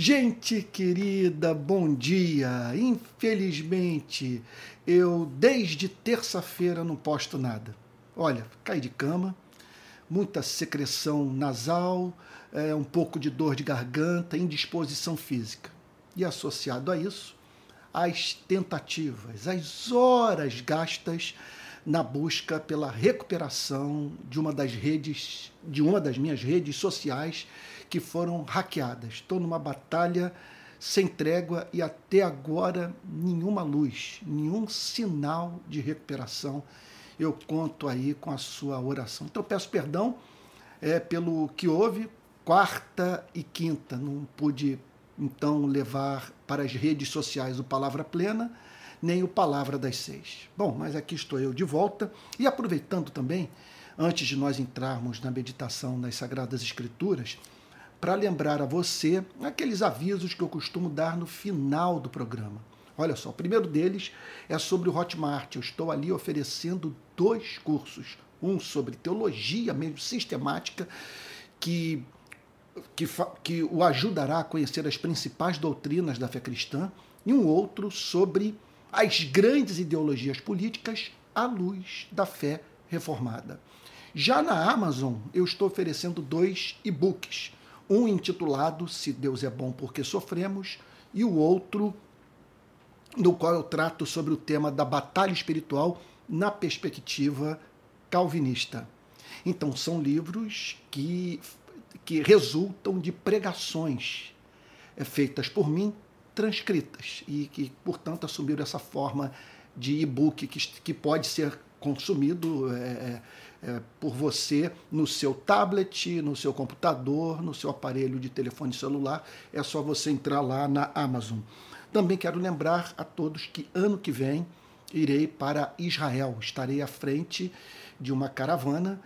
Gente querida, bom dia. Infelizmente, eu desde terça-feira não posto nada. Olha, caí de cama, muita secreção nasal, é, um pouco de dor de garganta, indisposição física. E associado a isso, as tentativas, as horas gastas na busca pela recuperação de uma das redes, de uma das minhas redes sociais que foram hackeadas. Estou numa batalha sem trégua e até agora nenhuma luz, nenhum sinal de recuperação. Eu conto aí com a sua oração. Então peço perdão é, pelo que houve, quarta e quinta. Não pude então levar para as redes sociais o Palavra Plena, nem o Palavra das Seis. Bom, mas aqui estou eu de volta e aproveitando também, antes de nós entrarmos na meditação das Sagradas Escrituras, para lembrar a você aqueles avisos que eu costumo dar no final do programa. Olha só, o primeiro deles é sobre o Hotmart. Eu estou ali oferecendo dois cursos. Um sobre teologia mesmo sistemática, que, que, que o ajudará a conhecer as principais doutrinas da fé cristã, e um outro sobre as grandes ideologias políticas à luz da fé reformada. Já na Amazon, eu estou oferecendo dois e-books um intitulado Se Deus é Bom Porque Sofremos, e o outro, no qual eu trato sobre o tema da batalha espiritual na perspectiva calvinista. Então, são livros que, que resultam de pregações é, feitas por mim, transcritas, e que, portanto, assumiram essa forma de e-book que, que pode ser consumido. É, é por você no seu tablet, no seu computador, no seu aparelho de telefone celular. É só você entrar lá na Amazon. Também quero lembrar a todos que ano que vem irei para Israel. Estarei à frente de uma caravana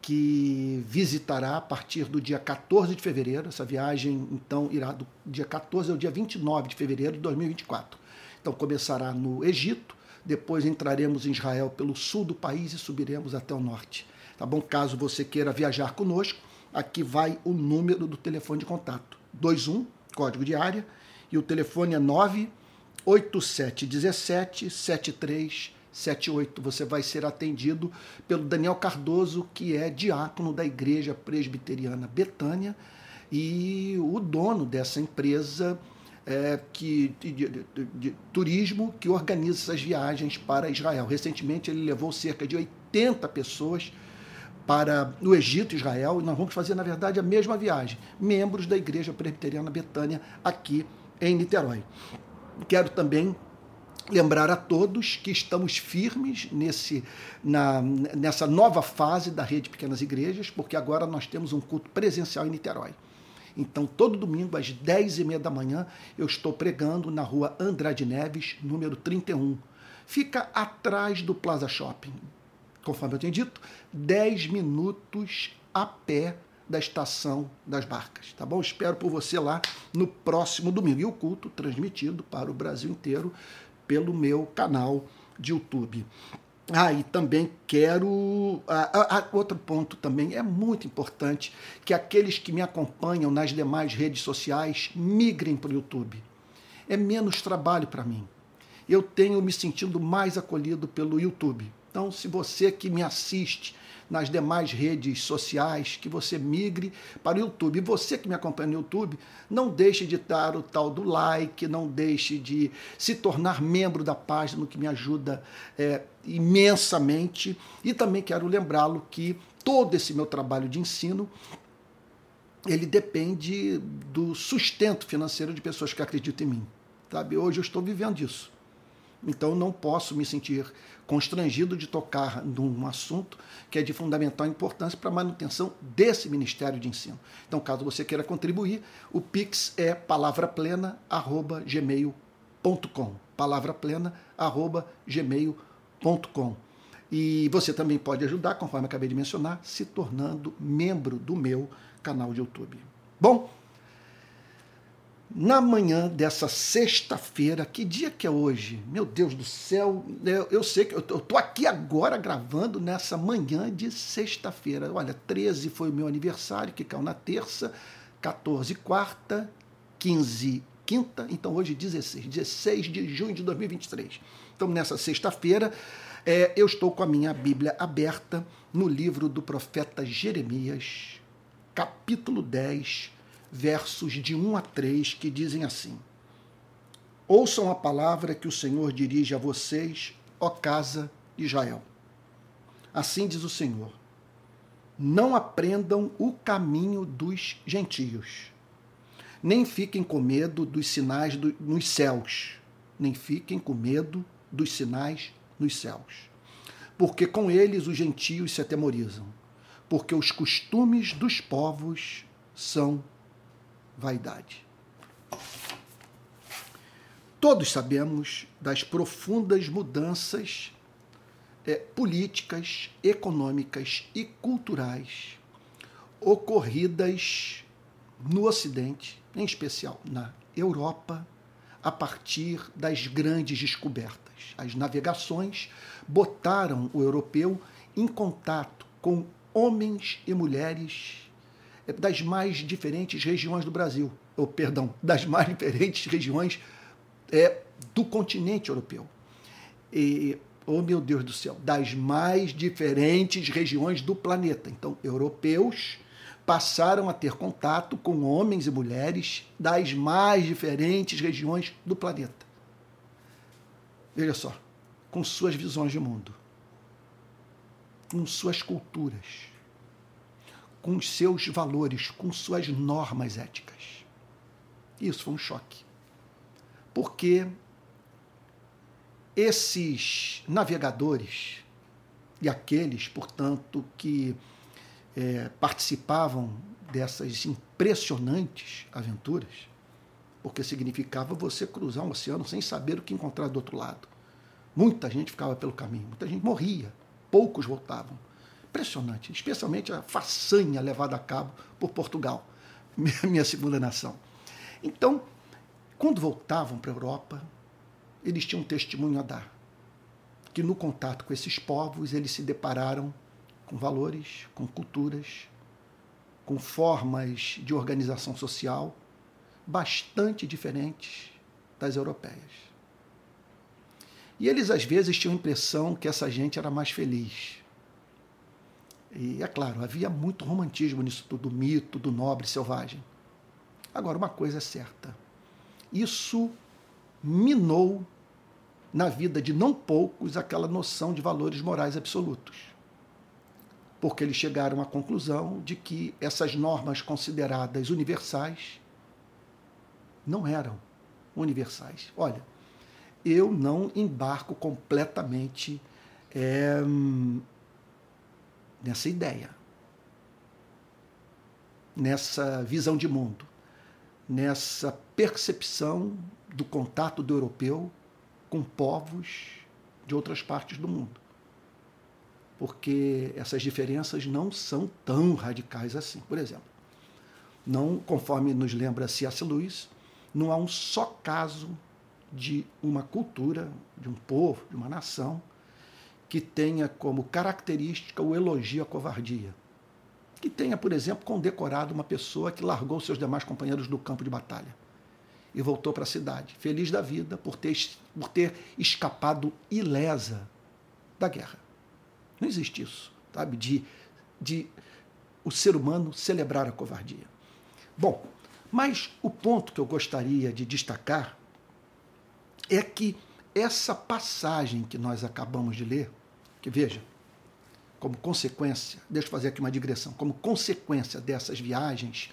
que visitará a partir do dia 14 de fevereiro. Essa viagem, então, irá do dia 14 ao dia 29 de fevereiro de 2024. Então, começará no Egito, depois entraremos em Israel pelo sul do país e subiremos até o norte. Tá bom? Caso você queira viajar conosco, aqui vai o número do telefone de contato: 21, código de área, e o telefone é 98717 7378. Você vai ser atendido pelo Daniel Cardoso, que é diácono da Igreja Presbiteriana Betânia e o dono dessa empresa é, que, de, de, de, turismo que organiza essas viagens para Israel. Recentemente ele levou cerca de 80 pessoas para o Egito Israel, e nós vamos fazer, na verdade, a mesma viagem. Membros da Igreja Presbiteriana Betânia, aqui em Niterói. Quero também lembrar a todos que estamos firmes nesse, na, nessa nova fase da rede Pequenas Igrejas, porque agora nós temos um culto presencial em Niterói. Então, todo domingo, às 10h30 da manhã, eu estou pregando na rua Andrade Neves, número 31. Fica atrás do Plaza Shopping. Conforme eu tenho dito, 10 minutos a pé da estação das barcas, tá bom? Espero por você lá no próximo domingo. E o culto transmitido para o Brasil inteiro pelo meu canal de YouTube. Ah, e também quero. Ah, ah, outro ponto também é muito importante que aqueles que me acompanham nas demais redes sociais migrem para o YouTube. É menos trabalho para mim. Eu tenho me sentindo mais acolhido pelo YouTube. Então, se você que me assiste nas demais redes sociais, que você migre para o YouTube. E você que me acompanha no YouTube, não deixe de dar o tal do like, não deixe de se tornar membro da página, que me ajuda é, imensamente. E também quero lembrá-lo que todo esse meu trabalho de ensino ele depende do sustento financeiro de pessoas que acreditam em mim. Sabe? Hoje eu estou vivendo isso. Então não posso me sentir constrangido de tocar num assunto que é de fundamental importância para a manutenção desse Ministério de Ensino. Então, caso você queira contribuir, o Pix é palavraplena@gmail.com. palavraplena@gmail.com. E você também pode ajudar, conforme acabei de mencionar, se tornando membro do meu canal de YouTube. Bom, na manhã dessa sexta-feira, que dia que é hoje? Meu Deus do céu, eu, eu sei que eu estou aqui agora gravando nessa manhã de sexta-feira. Olha, 13 foi o meu aniversário, que caiu na terça, 14 quarta, 15, quinta, então hoje 16, 16 de junho de 2023. Então, nessa sexta-feira, é, eu estou com a minha Bíblia aberta no livro do profeta Jeremias, capítulo 10, versos de 1 a 3, que dizem assim: Ouçam a palavra que o Senhor dirige a vocês, ó casa de Israel. Assim diz o Senhor: Não aprendam o caminho dos gentios, nem fiquem com medo dos sinais do, nos céus, nem fiquem com medo dos sinais nos céus. Porque com eles os gentios se atemorizam, porque os costumes dos povos são vaidade. Todos sabemos das profundas mudanças é, políticas, econômicas e culturais ocorridas no Ocidente, em especial na Europa, a partir das grandes descobertas. As navegações botaram o europeu em contato com homens e mulheres das mais diferentes regiões do Brasil, ou perdão, das mais diferentes regiões é, do continente europeu. E, oh meu Deus do céu, das mais diferentes regiões do planeta. Então, europeus passaram a ter contato com homens e mulheres das mais diferentes regiões do planeta. Veja só, com suas visões de mundo, com suas culturas, com seus valores, com suas normas éticas. Isso foi um choque. Porque esses navegadores e aqueles, portanto, que é, participavam dessas impressionantes aventuras, porque significava você cruzar um oceano sem saber o que encontrar do outro lado. Muita gente ficava pelo caminho, muita gente morria, poucos voltavam. Impressionante, especialmente a façanha levada a cabo por Portugal, minha segunda nação. Então, quando voltavam para a Europa, eles tinham um testemunho a dar. Que no contato com esses povos, eles se depararam com valores, com culturas, com formas de organização social bastante diferentes das europeias. E eles às vezes tinham a impressão que essa gente era mais feliz. E é claro, havia muito romantismo nisso tudo, do mito, do nobre selvagem. Agora, uma coisa é certa: isso minou na vida de não poucos aquela noção de valores morais absolutos porque eles chegaram à conclusão de que essas normas consideradas universais não eram universais. Olha, eu não embarco completamente é, nessa ideia, nessa visão de mundo, nessa percepção do contato do europeu com povos de outras partes do mundo porque essas diferenças não são tão radicais assim. Por exemplo, não, conforme nos lembra C.S. Lewis, não há um só caso de uma cultura, de um povo, de uma nação que tenha como característica o elogio à covardia. Que tenha, por exemplo, condecorado uma pessoa que largou seus demais companheiros do campo de batalha e voltou para a cidade, feliz da vida por ter, por ter escapado ilesa da guerra. Não existe isso, sabe? De, de o ser humano celebrar a covardia. Bom, mas o ponto que eu gostaria de destacar é que essa passagem que nós acabamos de ler, veja, como consequência, deixa eu fazer aqui uma digressão, como consequência dessas viagens,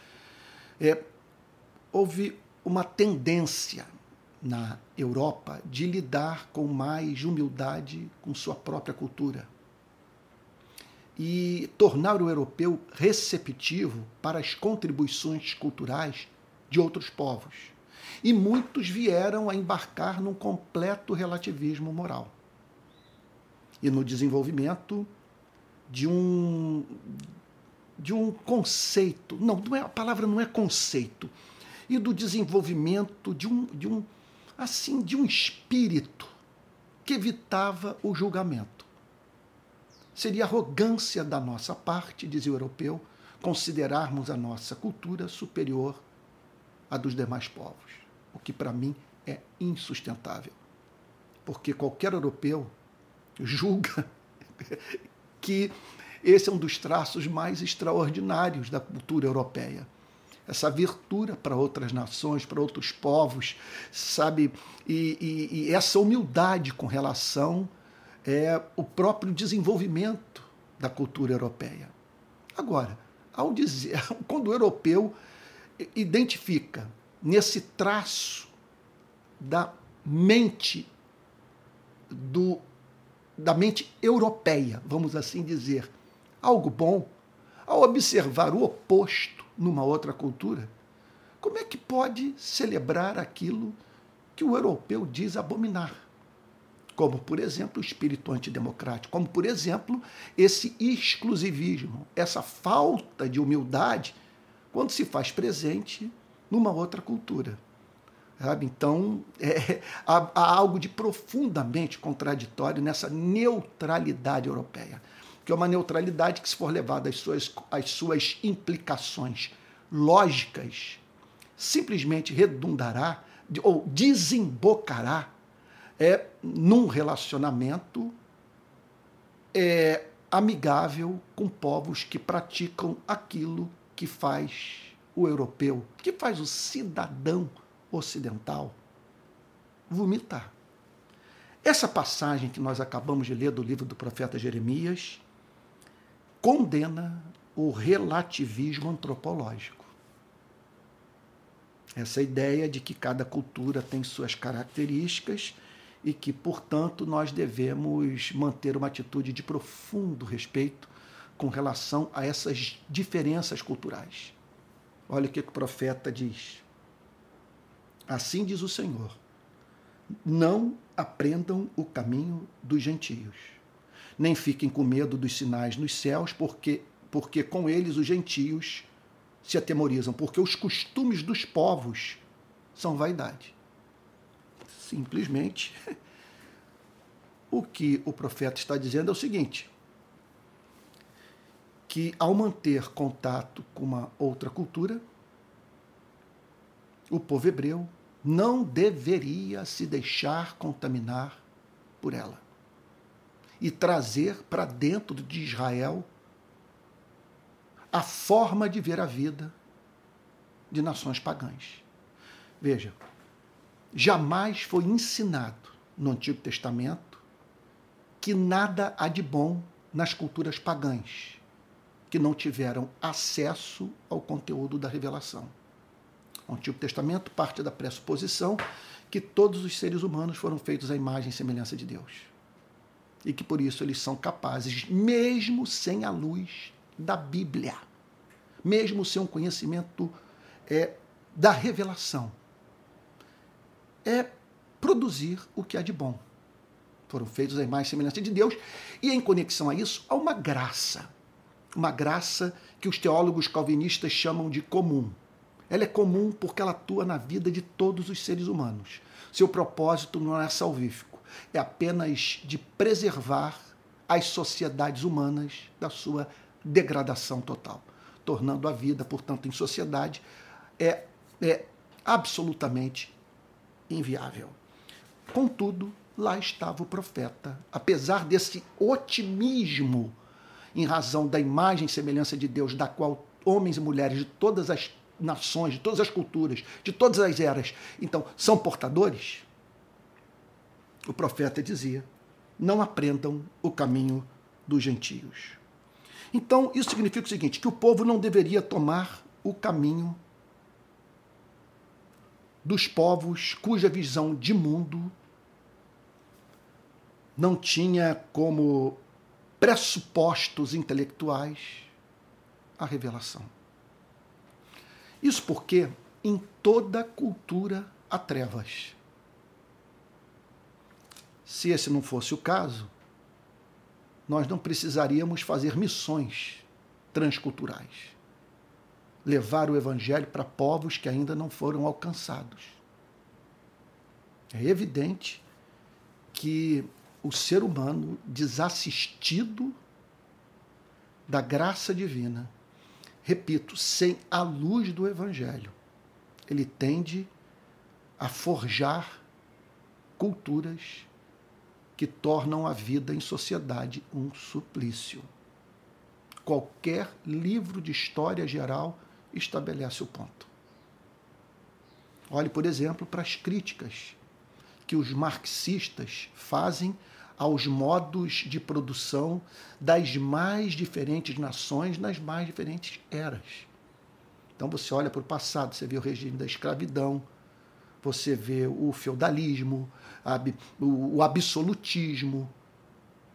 é, houve uma tendência na Europa de lidar com mais humildade com sua própria cultura e tornar o europeu receptivo para as contribuições culturais de outros povos. E muitos vieram a embarcar num completo relativismo moral e no desenvolvimento de um de um conceito, não, não é, a palavra não é conceito, e do desenvolvimento de um, de um assim, de um espírito que evitava o julgamento. Seria arrogância da nossa parte, dizia o europeu, considerarmos a nossa cultura superior a dos demais povos, o que para mim é insustentável. Porque qualquer europeu julga que esse é um dos traços mais extraordinários da cultura europeia. Essa abertura para outras nações, para outros povos, sabe? E, e, e essa humildade com relação é o próprio desenvolvimento da cultura europeia. Agora, ao dizer, quando o europeu identifica nesse traço da mente do da mente europeia, vamos assim dizer, algo bom, ao observar o oposto numa outra cultura, como é que pode celebrar aquilo que o europeu diz abominar? Como, por exemplo, o espírito antidemocrático, como, por exemplo, esse exclusivismo, essa falta de humildade quando se faz presente numa outra cultura. Sabe? Então, é, há, há algo de profundamente contraditório nessa neutralidade europeia que é uma neutralidade que, se for levada às suas, às suas implicações lógicas, simplesmente redundará ou desembocará é, num relacionamento é, amigável com povos que praticam aquilo que faz o europeu, que faz o cidadão ocidental vomitar. Essa passagem que nós acabamos de ler do livro do profeta Jeremias condena o relativismo antropológico. Essa ideia de que cada cultura tem suas características e que, portanto, nós devemos manter uma atitude de profundo respeito com relação a essas diferenças culturais. Olha o que o profeta diz. Assim diz o Senhor: não aprendam o caminho dos gentios nem fiquem com medo dos sinais nos céus, porque, porque com eles os gentios se atemorizam, porque os costumes dos povos são vaidade. Simplesmente, o que o profeta está dizendo é o seguinte: que ao manter contato com uma outra cultura, o povo hebreu não deveria se deixar contaminar por ela e trazer para dentro de Israel a forma de ver a vida de nações pagãs. Veja, jamais foi ensinado no Antigo Testamento que nada há de bom nas culturas pagãs que não tiveram acesso ao conteúdo da revelação. O Antigo Testamento parte da pressuposição que todos os seres humanos foram feitos à imagem e semelhança de Deus e que por isso eles são capazes, mesmo sem a luz da Bíblia, mesmo sem um conhecimento é, da revelação, é produzir o que há de bom. Foram feitos a imagem e semelhança de Deus, e em conexão a isso, há uma graça. Uma graça que os teólogos calvinistas chamam de comum. Ela é comum porque ela atua na vida de todos os seres humanos. Seu propósito não é salvífico é apenas de preservar as sociedades humanas da sua degradação total, tornando a vida, portanto, em sociedade é, é absolutamente inviável. Contudo, lá estava o profeta, apesar desse otimismo em razão da imagem e semelhança de Deus, da qual homens e mulheres de todas as nações, de todas as culturas, de todas as eras, então, são portadores, o profeta dizia: não aprendam o caminho dos gentios. Então, isso significa o seguinte: que o povo não deveria tomar o caminho dos povos cuja visão de mundo não tinha como pressupostos intelectuais a revelação. Isso porque em toda cultura há trevas. Se esse não fosse o caso, nós não precisaríamos fazer missões transculturais levar o evangelho para povos que ainda não foram alcançados. É evidente que o ser humano desassistido da graça divina, repito, sem a luz do evangelho, ele tende a forjar culturas que tornam a vida em sociedade um suplício. Qualquer livro de história geral estabelece o ponto. Olhe, por exemplo, para as críticas que os marxistas fazem aos modos de produção das mais diferentes nações nas mais diferentes eras. Então você olha para o passado, você vê o regime da escravidão, você vê o feudalismo, o absolutismo,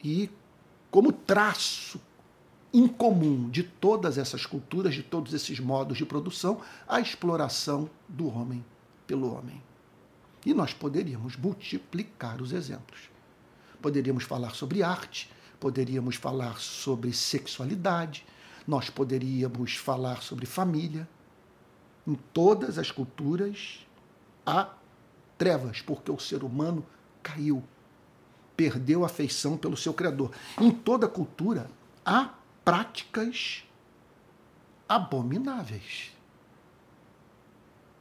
e como traço incomum de todas essas culturas, de todos esses modos de produção, a exploração do homem pelo homem. E nós poderíamos multiplicar os exemplos. Poderíamos falar sobre arte, poderíamos falar sobre sexualidade, nós poderíamos falar sobre família. Em todas as culturas há trevas, porque o ser humano caiu, perdeu a afeição pelo seu Criador. Em toda cultura há práticas abomináveis.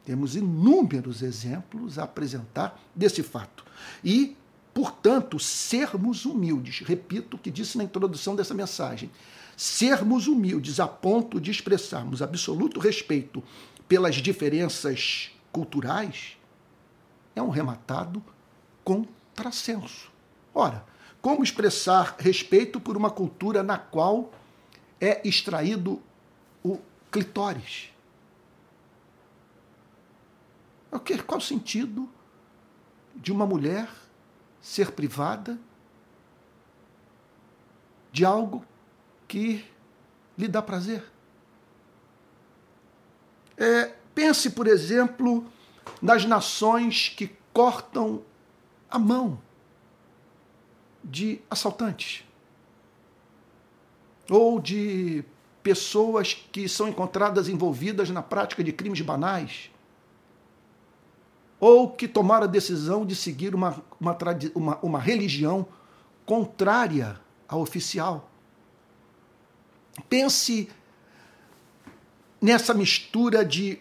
Temos inúmeros exemplos a apresentar desse fato. E, portanto, sermos humildes, repito o que disse na introdução dessa mensagem, sermos humildes a ponto de expressarmos absoluto respeito pelas diferenças culturais é um rematado contrassenso. Ora, como expressar respeito por uma cultura na qual é extraído o clitóris? Qual o sentido de uma mulher ser privada de algo que lhe dá prazer? É, pense, por exemplo, nas nações que cortam a mão de assaltantes ou de pessoas que são encontradas envolvidas na prática de crimes banais ou que tomaram a decisão de seguir uma, uma, uma, uma religião contrária à oficial. Pense nessa mistura de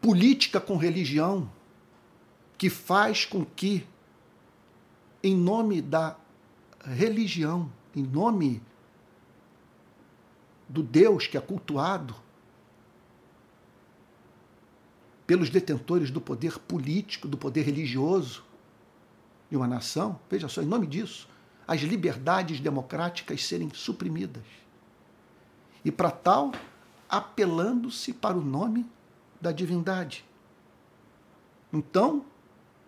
política com religião que faz com que, em nome da religião, em nome do Deus que é cultuado, pelos detentores do poder político, do poder religioso de uma nação, veja só, em nome disso, as liberdades democráticas serem suprimidas. E para tal, apelando-se para o nome da divindade. Então,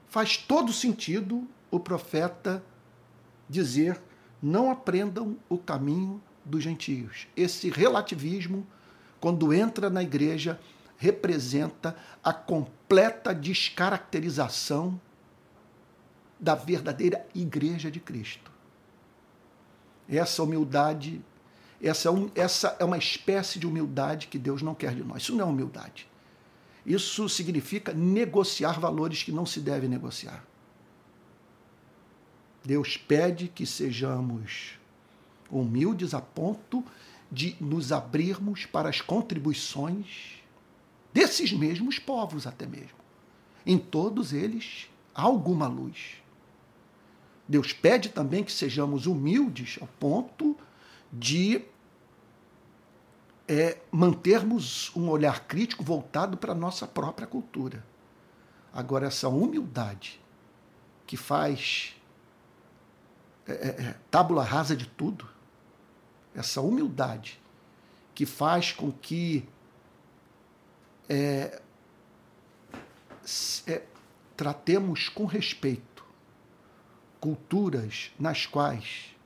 faz todo sentido o profeta dizer: não aprendam o caminho dos gentios. Esse relativismo, quando entra na igreja, representa a completa descaracterização da verdadeira igreja de Cristo. Essa humildade, essa, é essa é uma espécie de humildade que Deus não quer de nós. Isso não é humildade. Isso significa negociar valores que não se deve negociar. Deus pede que sejamos humildes a ponto de nos abrirmos para as contribuições desses mesmos povos, até mesmo. Em todos eles há alguma luz. Deus pede também que sejamos humildes ao ponto de é, mantermos um olhar crítico voltado para a nossa própria cultura. Agora, essa humildade que faz é, é, é tábula rasa de tudo, essa humildade que faz com que é, é, tratemos com respeito culturas nas quais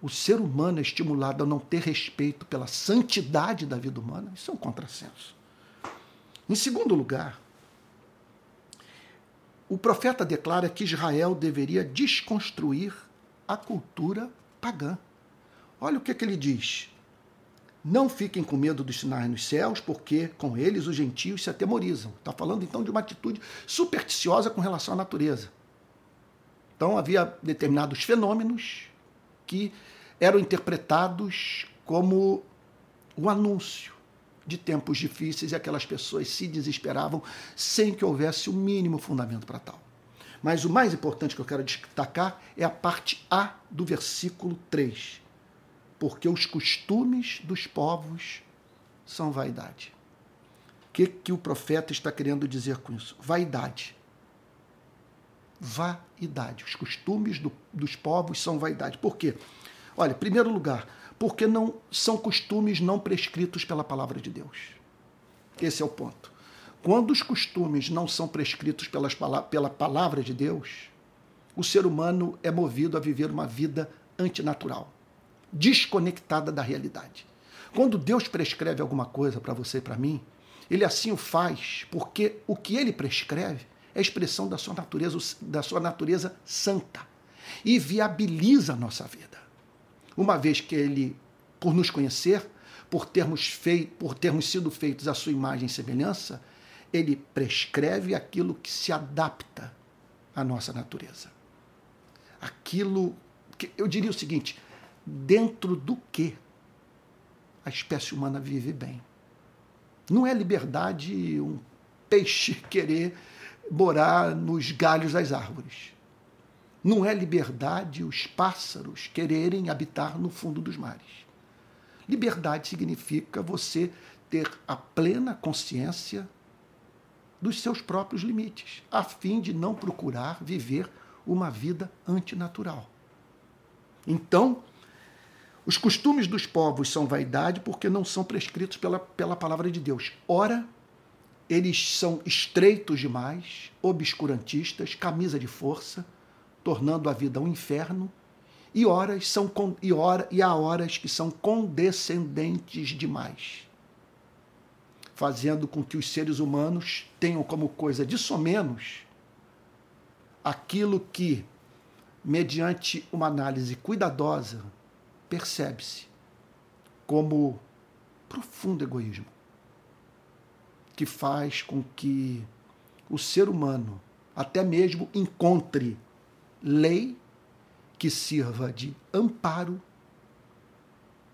o ser humano é estimulado a não ter respeito pela santidade da vida humana, isso é um contrassenso. Em segundo lugar, o profeta declara que Israel deveria desconstruir a cultura pagã. Olha o que, é que ele diz. Não fiquem com medo dos sinais nos céus, porque com eles os gentios se atemorizam. Está falando então de uma atitude supersticiosa com relação à natureza. Então havia determinados fenômenos que eram interpretados como o anúncio de tempos difíceis e aquelas pessoas se desesperavam sem que houvesse o mínimo fundamento para tal. Mas o mais importante que eu quero destacar é a parte A do versículo 3. Porque os costumes dos povos são vaidade. O que, que o profeta está querendo dizer com isso? Vaidade. Vaidade. Os costumes do, dos povos são vaidade. Por quê? Olha, em primeiro lugar, porque não são costumes não prescritos pela palavra de Deus. Esse é o ponto. Quando os costumes não são prescritos pelas, pela palavra de Deus, o ser humano é movido a viver uma vida antinatural, desconectada da realidade. Quando Deus prescreve alguma coisa para você e para mim, ele assim o faz porque o que ele prescreve é expressão da sua natureza, da sua natureza santa e viabiliza a nossa vida uma vez que ele, por nos conhecer, por termos, feito, por termos sido feitos à sua imagem e semelhança, ele prescreve aquilo que se adapta à nossa natureza. Aquilo que eu diria o seguinte: dentro do que a espécie humana vive bem. Não é liberdade um peixe querer morar nos galhos das árvores. Não é liberdade os pássaros quererem habitar no fundo dos mares. Liberdade significa você ter a plena consciência dos seus próprios limites, a fim de não procurar viver uma vida antinatural. Então, os costumes dos povos são vaidade porque não são prescritos pela, pela palavra de Deus. Ora, eles são estreitos demais, obscurantistas, camisa de força, tornando a vida um inferno, e horas são e, hora, e há horas que são condescendentes demais, fazendo com que os seres humanos tenham como coisa de somenos aquilo que, mediante uma análise cuidadosa, percebe-se como profundo egoísmo, que faz com que o ser humano até mesmo encontre lei que sirva de amparo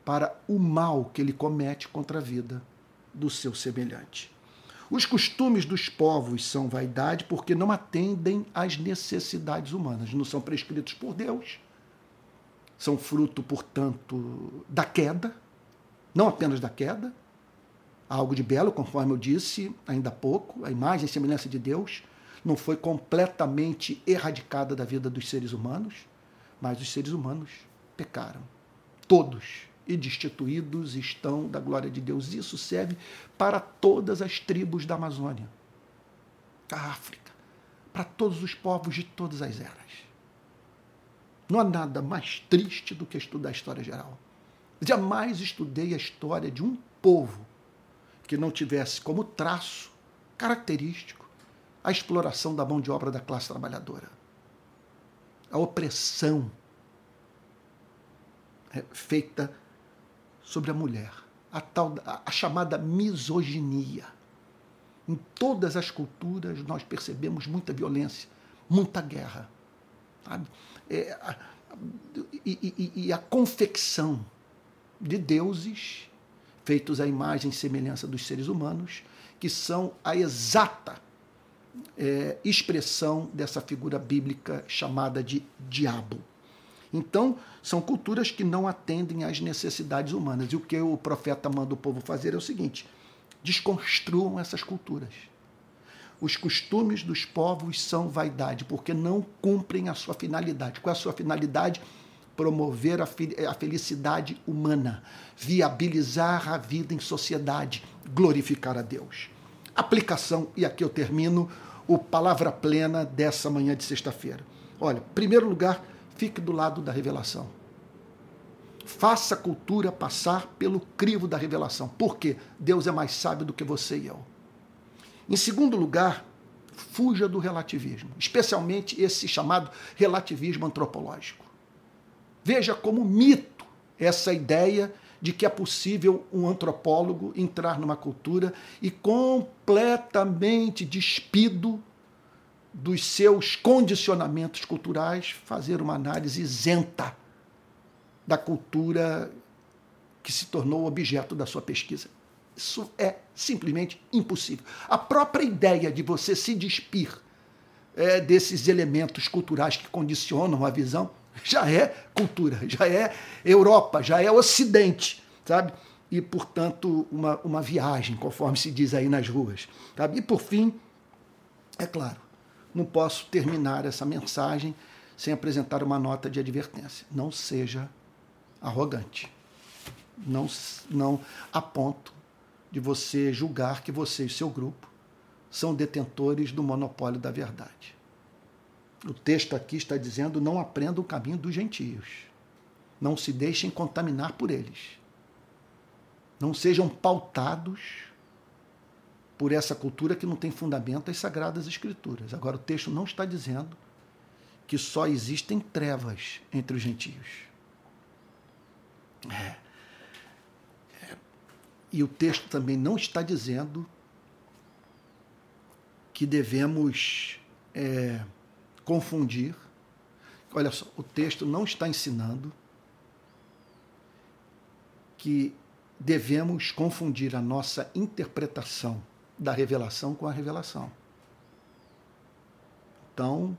para o mal que ele comete contra a vida do seu semelhante. Os costumes dos povos são vaidade porque não atendem às necessidades humanas, não são prescritos por Deus, são fruto, portanto, da queda, não apenas da queda, algo de belo, conforme eu disse ainda há pouco, a imagem e semelhança de Deus, não foi completamente erradicada da vida dos seres humanos, mas os seres humanos pecaram. Todos e destituídos estão da glória de Deus. Isso serve para todas as tribos da Amazônia, da África, para todos os povos de todas as eras. Não há nada mais triste do que estudar a história geral. Jamais estudei a história de um povo que não tivesse como traço característico a exploração da mão de obra da classe trabalhadora, a opressão é, feita sobre a mulher, a, tal, a, chamada misoginia. Em todas as culturas nós percebemos muita violência, muita guerra. É, e, e, e a confecção de deuses feitos à imagem e semelhança dos seres humanos, que são a exata é, expressão dessa figura bíblica chamada de diabo. Então, são culturas que não atendem às necessidades humanas. E o que o profeta manda o povo fazer é o seguinte: desconstruam essas culturas. Os costumes dos povos são vaidade, porque não cumprem a sua finalidade. Qual é a sua finalidade? Promover a felicidade humana, viabilizar a vida em sociedade, glorificar a Deus. Aplicação, e aqui eu termino o Palavra Plena dessa manhã de sexta-feira. Olha, primeiro lugar, fique do lado da revelação. Faça a cultura passar pelo crivo da revelação. Por quê? Deus é mais sábio do que você e eu. Em segundo lugar, fuja do relativismo, especialmente esse chamado relativismo antropológico. Veja como mito essa ideia de que é possível um antropólogo entrar numa cultura e completamente despido dos seus condicionamentos culturais fazer uma análise isenta da cultura que se tornou objeto da sua pesquisa. Isso é simplesmente impossível. A própria ideia de você se despir é, desses elementos culturais que condicionam a visão já é cultura, já é Europa, já é Ocidente, sabe? E, portanto, uma, uma viagem, conforme se diz aí nas ruas. Sabe? E, por fim, é claro, não posso terminar essa mensagem sem apresentar uma nota de advertência. Não seja arrogante. Não, não a ponto de você julgar que você e seu grupo são detentores do monopólio da verdade. O texto aqui está dizendo: não aprenda o caminho dos gentios. Não se deixem contaminar por eles. Não sejam pautados por essa cultura que não tem fundamento às sagradas escrituras. Agora, o texto não está dizendo que só existem trevas entre os gentios. É. E o texto também não está dizendo que devemos é, confundir. Olha só, o texto não está ensinando que devemos confundir a nossa interpretação da revelação com a revelação. Então,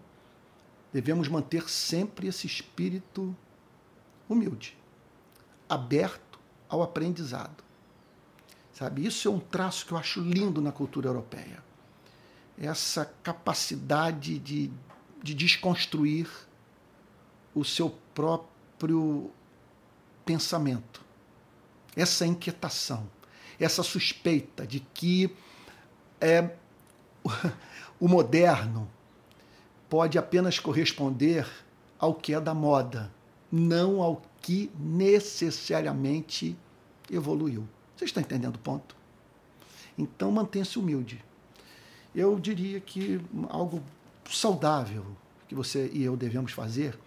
devemos manter sempre esse espírito humilde, aberto ao aprendizado. Sabe, isso é um traço que eu acho lindo na cultura europeia essa capacidade de, de desconstruir o seu próprio pensamento, essa inquietação, essa suspeita de que é, o moderno pode apenas corresponder ao que é da moda, não ao que necessariamente evoluiu. Você está entendendo o ponto? Então mantenha-se humilde eu diria que algo saudável que você e eu devemos fazer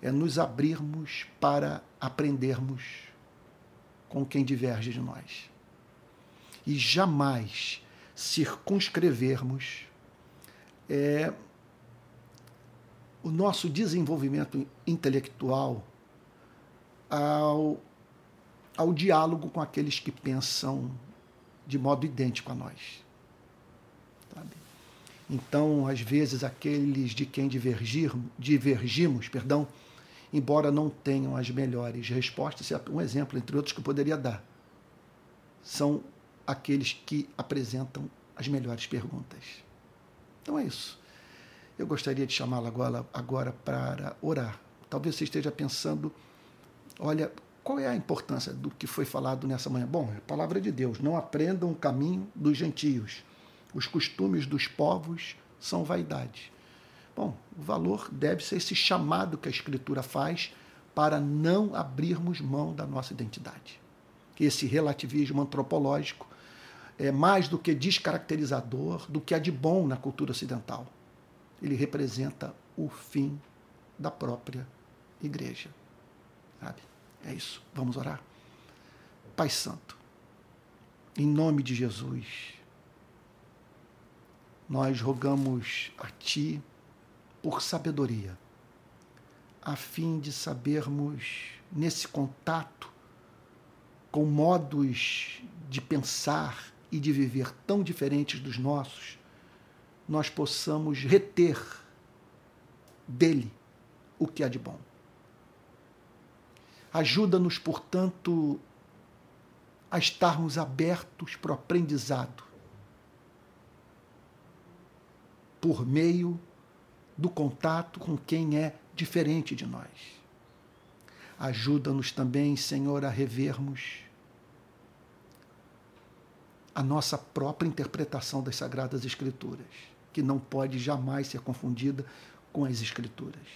é nos abrirmos para aprendermos com quem diverge de nós. E jamais circunscrevermos é, o nosso desenvolvimento intelectual ao, ao diálogo com aqueles que pensam de modo idêntico a nós. Sabe? Então, às vezes, aqueles de quem divergir, divergimos, perdão, embora não tenham as melhores respostas, é um exemplo entre outros que eu poderia dar, são aqueles que apresentam as melhores perguntas. Então é isso. Eu gostaria de chamá-lo agora, agora para orar. Talvez você esteja pensando, olha, qual é a importância do que foi falado nessa manhã? Bom, é a palavra de Deus. Não aprendam o caminho dos gentios os costumes dos povos são vaidade. Bom, o valor deve ser esse chamado que a Escritura faz para não abrirmos mão da nossa identidade. Esse relativismo antropológico é mais do que descaracterizador do que há de bom na cultura ocidental. Ele representa o fim da própria igreja. Sabe? É isso. Vamos orar. Pai Santo, em nome de Jesus, nós rogamos a Ti por sabedoria, a fim de sabermos, nesse contato com modos de pensar e de viver tão diferentes dos nossos, nós possamos reter dele o que há de bom. Ajuda-nos, portanto, a estarmos abertos para o aprendizado por meio do contato com quem é diferente de nós. Ajuda-nos também, Senhor, a revermos a nossa própria interpretação das Sagradas Escrituras, que não pode jamais ser confundida com as Escrituras.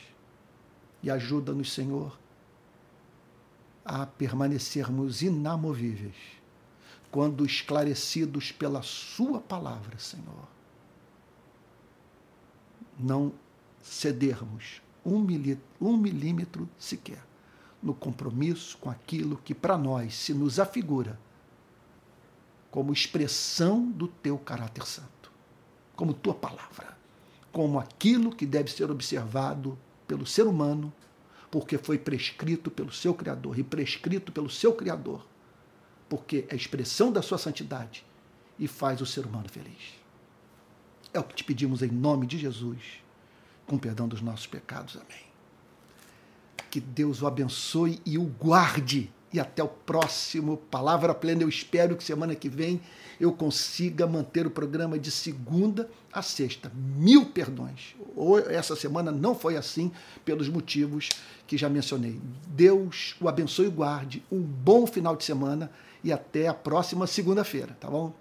E ajuda-nos, Senhor, a permanecermos inamovíveis quando esclarecidos pela Sua palavra, Senhor. Não cedermos um, um milímetro sequer no compromisso com aquilo que para nós se nos afigura como expressão do teu caráter santo, como tua palavra, como aquilo que deve ser observado pelo ser humano, porque foi prescrito pelo seu Criador e prescrito pelo seu Criador porque é a expressão da sua santidade e faz o ser humano feliz. É o que te pedimos em nome de Jesus, com perdão dos nossos pecados. Amém. Que Deus o abençoe e o guarde. E até o próximo Palavra Plena. Eu espero que semana que vem eu consiga manter o programa de segunda a sexta. Mil perdões. Ou essa semana não foi assim, pelos motivos que já mencionei. Deus o abençoe e guarde. Um bom final de semana e até a próxima segunda-feira, tá bom?